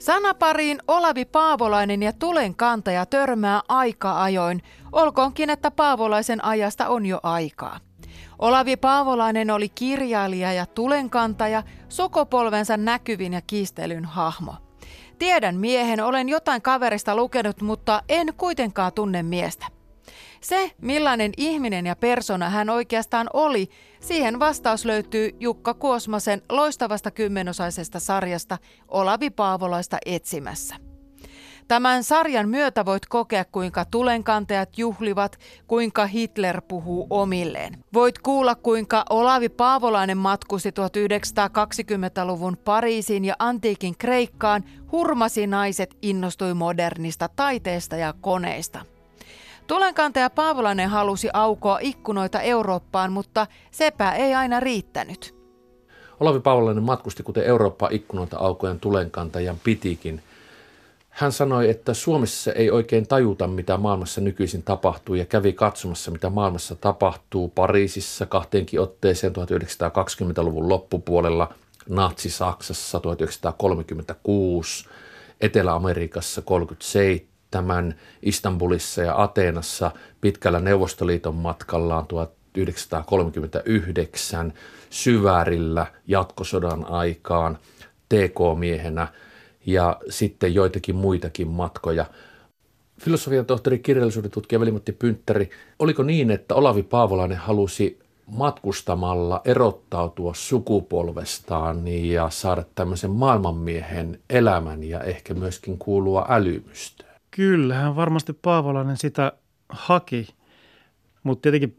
Sanapariin Olavi Paavolainen ja tulenkantaja törmää aika ajoin, olkoonkin että Paavolaisen ajasta on jo aikaa. Olavi Paavolainen oli kirjailija ja tulenkantaja, sukupolvensa näkyvin ja kiistelyn hahmo. Tiedän miehen, olen jotain kaverista lukenut, mutta en kuitenkaan tunne miestä. Se, millainen ihminen ja persona hän oikeastaan oli, siihen vastaus löytyy Jukka Kuosmasen loistavasta kymmenosaisesta sarjasta Olavi Paavolaista etsimässä. Tämän sarjan myötä voit kokea, kuinka tulenkantajat juhlivat, kuinka Hitler puhuu omilleen. Voit kuulla, kuinka Olavi Paavolainen matkusti 1920-luvun Pariisiin ja antiikin Kreikkaan, hurmasi naiset, innostui modernista taiteesta ja koneista. Tulenkantaja Paavolainen halusi aukoa ikkunoita Eurooppaan, mutta sepä ei aina riittänyt. Olavi Paavolainen matkusti kuten Eurooppa ikkunoita aukojen tulenkantajan pitikin. Hän sanoi, että Suomessa ei oikein tajuta, mitä maailmassa nykyisin tapahtuu ja kävi katsomassa, mitä maailmassa tapahtuu Pariisissa kahteenkin otteeseen 1920-luvun loppupuolella, Natsi-Saksassa 1936, Etelä-Amerikassa 37, tämän Istanbulissa ja Ateenassa pitkällä Neuvostoliiton matkallaan 1939 syvärillä jatkosodan aikaan TK-miehenä ja sitten joitakin muitakin matkoja. Filosofian tohtori, kirjallisuuden tutkija Velimatti Pynttäri, oliko niin, että Olavi Paavolainen halusi matkustamalla erottautua sukupolvestaan ja saada tämmöisen maailmanmiehen elämän ja ehkä myöskin kuulua älymystöön? Kyllähän varmasti Paavolainen sitä haki, mutta tietenkin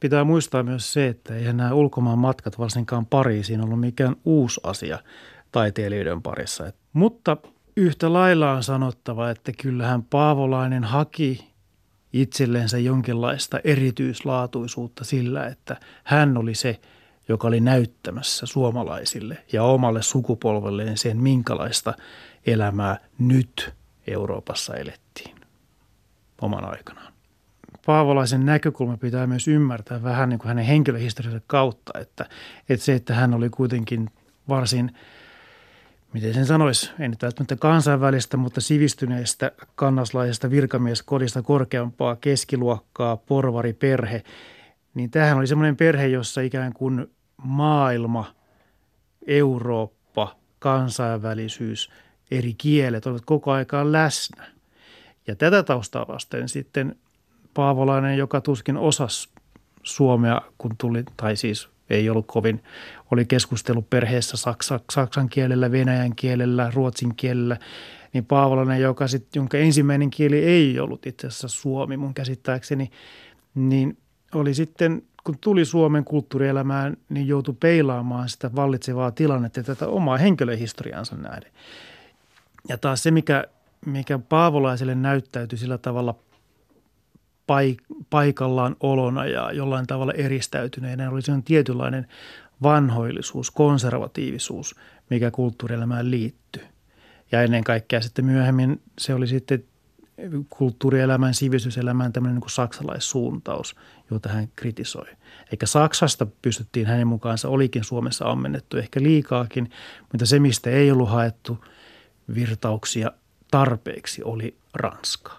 pitää muistaa myös se, että eihän nämä ulkomaan matkat varsinkaan Pariisiin ollut mikään uusi asia taiteilijoiden parissa. Mutta yhtä lailla on sanottava, että kyllähän Paavolainen haki itsellensä jonkinlaista erityislaatuisuutta sillä, että hän oli se, joka oli näyttämässä suomalaisille ja omalle sukupolvelleen sen, minkälaista elämää nyt Euroopassa elettiin oman aikanaan. Paavolaisen näkökulma pitää myös ymmärtää vähän niin kuin hänen henkilöhistoriansa kautta, että, että se, että hän oli kuitenkin varsin, miten sen sanoisi, ei nyt välttämättä kansainvälistä, mutta sivistyneestä kannaslaisesta virkamieskodista korkeampaa keskiluokkaa, porvari-perhe, niin tähän oli semmoinen perhe, jossa ikään kuin maailma, Eurooppa, kansainvälisyys – eri kielet olivat koko aikaan läsnä. Ja tätä taustaa vasten sitten Paavolainen, joka tuskin osasi suomea, kun tuli, tai siis ei ollut kovin, oli keskustelu perheessä saksa, saksan kielellä, venäjän kielellä, ruotsin kielellä, niin Paavolainen, joka sit, jonka ensimmäinen kieli ei ollut itse asiassa suomi mun käsittääkseni, niin oli sitten, kun tuli Suomen kulttuurielämään, niin joutui peilaamaan sitä vallitsevaa tilannetta tätä omaa henkilöhistoriansa näiden. Ja taas se, mikä, mikä Paavolaiselle näyttäytyi sillä tavalla paik- paikallaan olona ja jollain tavalla eristäytyneenä, oli se tietynlainen vanhoillisuus, konservatiivisuus, mikä kulttuurielämään liittyy. Ja ennen kaikkea sitten myöhemmin se oli sitten kulttuurielämän, sivistyselämän tämmöinen niin kuin saksalaissuuntaus, jota hän kritisoi. Eikä Saksasta pystyttiin hänen mukaansa, olikin Suomessa ammennettu ehkä liikaakin, mutta se, mistä ei ollut haettu – virtauksia tarpeeksi oli Ranska.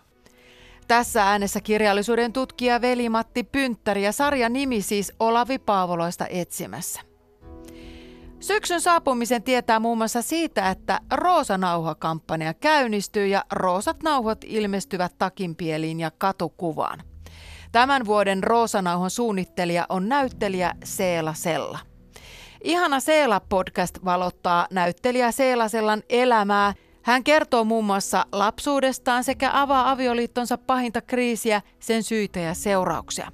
Tässä äänessä kirjallisuuden tutkija Veli-Matti Pynttäri ja sarjan nimi siis Olavi Paavoloista etsimässä. Syksyn saapumisen tietää muun muassa siitä, että Roosanauha-kampanja käynnistyy ja roosat nauhot ilmestyvät takinpieliin ja katukuvaan. Tämän vuoden Roosanauhan suunnittelija on näyttelijä Seela Sella. Ihana Seela-podcast valottaa näyttelijä Seelasellan elämää. Hän kertoo muun muassa lapsuudestaan sekä avaa avioliittonsa pahinta kriisiä, sen syitä ja seurauksia.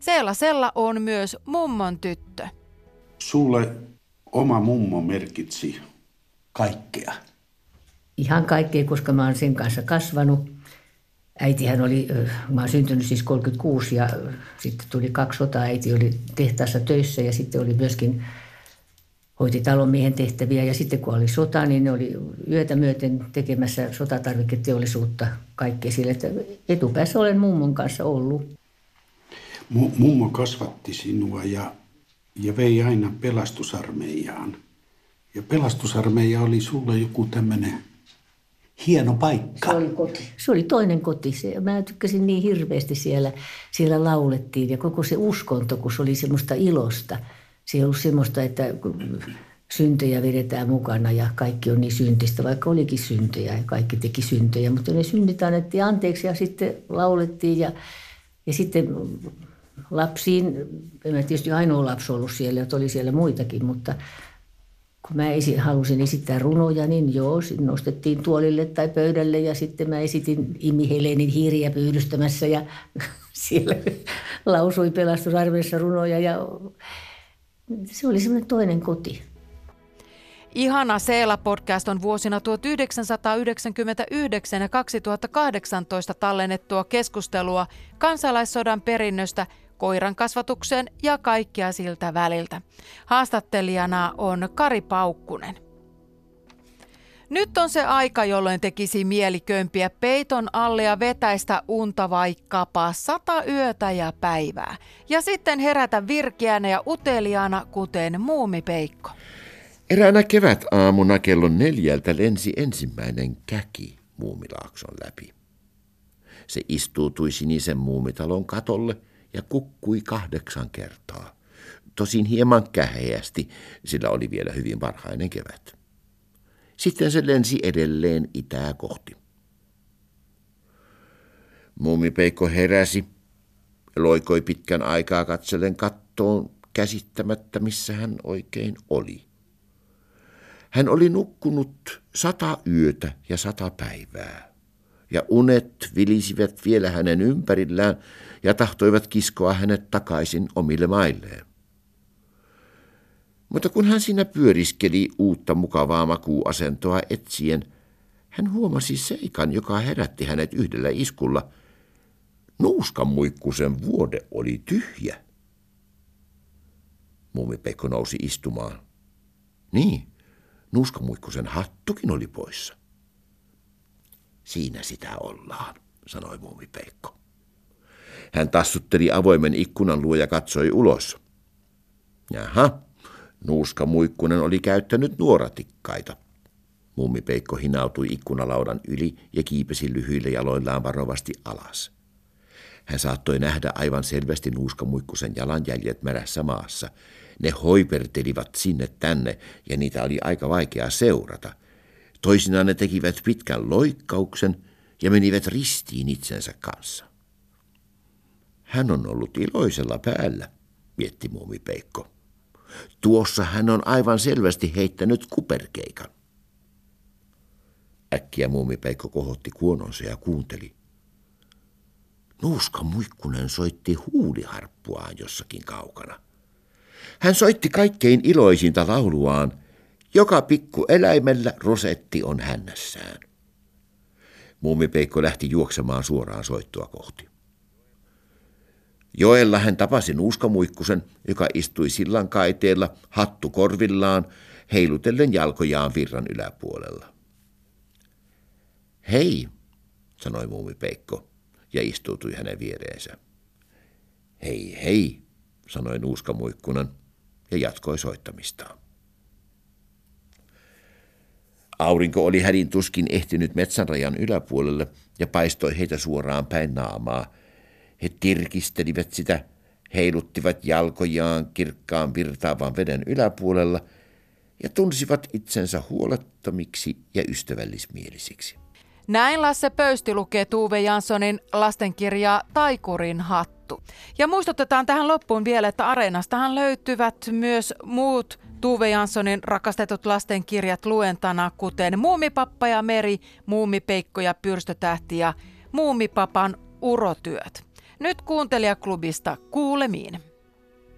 Seelasella on myös mummon tyttö. Sulle oma mummo merkitsi kaikkea. Ihan kaikkea, koska mä oon sen kanssa kasvanut. Äitihän oli, mä oon syntynyt siis 36 ja sitten tuli kaksi sotaa. Äiti oli tehtaassa töissä ja sitten oli myöskin hoiti talonmiehen tehtäviä ja sitten kun oli sota, niin ne oli yötä myöten tekemässä sotatarviketeollisuutta kaikkea sille, että etupäässä olen mummon kanssa ollut. Mummo kasvatti sinua ja, ja vei aina pelastusarmeijaan Ja pelastusarmeija oli sulle joku tämmöinen hieno paikka. Se oli koti. Se oli toinen koti. Se, mä tykkäsin niin hirveästi siellä. Siellä laulettiin ja koko se uskonto, kun se oli semmoista ilosta. Se ei ollut semmoista, että syntejä vedetään mukana ja kaikki on niin syntistä, vaikka olikin syntejä ja kaikki teki syntejä. Mutta ne synnit annettiin anteeksi ja sitten laulettiin ja, ja sitten lapsiin, en mä tietysti ainoa lapsi ollut siellä, että oli siellä muitakin, mutta kun mä esi- halusin esittää runoja, niin joo, nostettiin tuolille tai pöydälle ja sitten mä esitin Imi Helenin hiiriä pyydystämässä ja siellä lausui pelastusarmeessa runoja ja se oli semmoinen toinen koti. Ihana Seela-podcast on vuosina 1999 ja 2018 tallennettua keskustelua kansalaissodan perinnöstä koiran kasvatukseen ja kaikkea siltä väliltä. Haastattelijana on Kari Paukkunen. Nyt on se aika, jolloin tekisi mieli kömpiä peiton alle ja vetäistä unta vaikkapa sata yötä ja päivää. Ja sitten herätä virkeänä ja uteliaana, kuten muumipeikko. Eräänä kevätaamuna kello neljältä lensi ensimmäinen käki muumilaakson läpi. Se istuutui sinisen muumitalon katolle ja kukkui kahdeksan kertaa. Tosin hieman käheästi, sillä oli vielä hyvin varhainen kevät. Sitten se lensi edelleen itää kohti. Muumipeikko heräsi, loikoi pitkän aikaa katsellen kattoon käsittämättä, missä hän oikein oli. Hän oli nukkunut sata yötä ja sata päivää, ja unet vilisivät vielä hänen ympärillään ja tahtoivat kiskoa hänet takaisin omille mailleen. Mutta kun hän siinä pyöriskeli uutta mukavaa makuuasentoa etsien, hän huomasi seikan, joka herätti hänet yhdellä iskulla. Nuuskan muikkusen vuode oli tyhjä. Muumipekko nousi istumaan. Niin, Nuuskamuikkusen hattukin oli poissa. Siinä sitä ollaan, sanoi muumipeikko. Hän tassutteli avoimen ikkunan luo ja katsoi ulos. Jaha, nuuskamuikkunen oli käyttänyt nuoratikkaita. Mummipeikko hinautui ikkunalaudan yli ja kiipesi lyhyille jaloillaan varovasti alas. Hän saattoi nähdä aivan selvästi nuuskamuikkusen jalanjäljet märässä maassa – ne hoipertelivat sinne tänne ja niitä oli aika vaikea seurata. Toisinaan ne tekivät pitkän loikkauksen ja menivät ristiin itsensä kanssa. Hän on ollut iloisella päällä, mietti muumipeikko. Tuossa hän on aivan selvästi heittänyt kuperkeikan. Äkkiä muumipeikko kohotti kuononsa ja kuunteli. Nuuska muikkunen soitti huuliharppuaan jossakin kaukana. Hän soitti kaikkein iloisinta lauluaan, joka pikku eläimellä rosetti on hännässään. Muumipeikko lähti juoksemaan suoraan soittoa kohti. Joella hän tapasi nuuskamuikkusen, joka istui sillan kaiteella, hattu korvillaan, heilutellen jalkojaan virran yläpuolella. Hei, sanoi muumipeikko ja istuutui hänen viereensä. Hei, hei, sanoi nuuskamuikkunen ja jatkoi soittamistaan. Aurinko oli hädin tuskin ehtinyt metsänrajan yläpuolelle ja paistoi heitä suoraan päin naamaa. He tirkistelivät sitä, heiluttivat jalkojaan kirkkaan virtaavan veden yläpuolella ja tunsivat itsensä huolettomiksi ja ystävällismielisiksi. Näin Lasse Pöysti lukee Tuve Janssonin lastenkirjaa Taikurin hattu. Ja muistutetaan tähän loppuun vielä, että Areenastahan löytyvät myös muut Tuve Janssonin rakastetut lastenkirjat luentana, kuten Muumipappa ja Meri, Muumipeikko ja Pyrstötähti ja Muumipapan urotyöt. Nyt kuuntelijaklubista kuulemiin.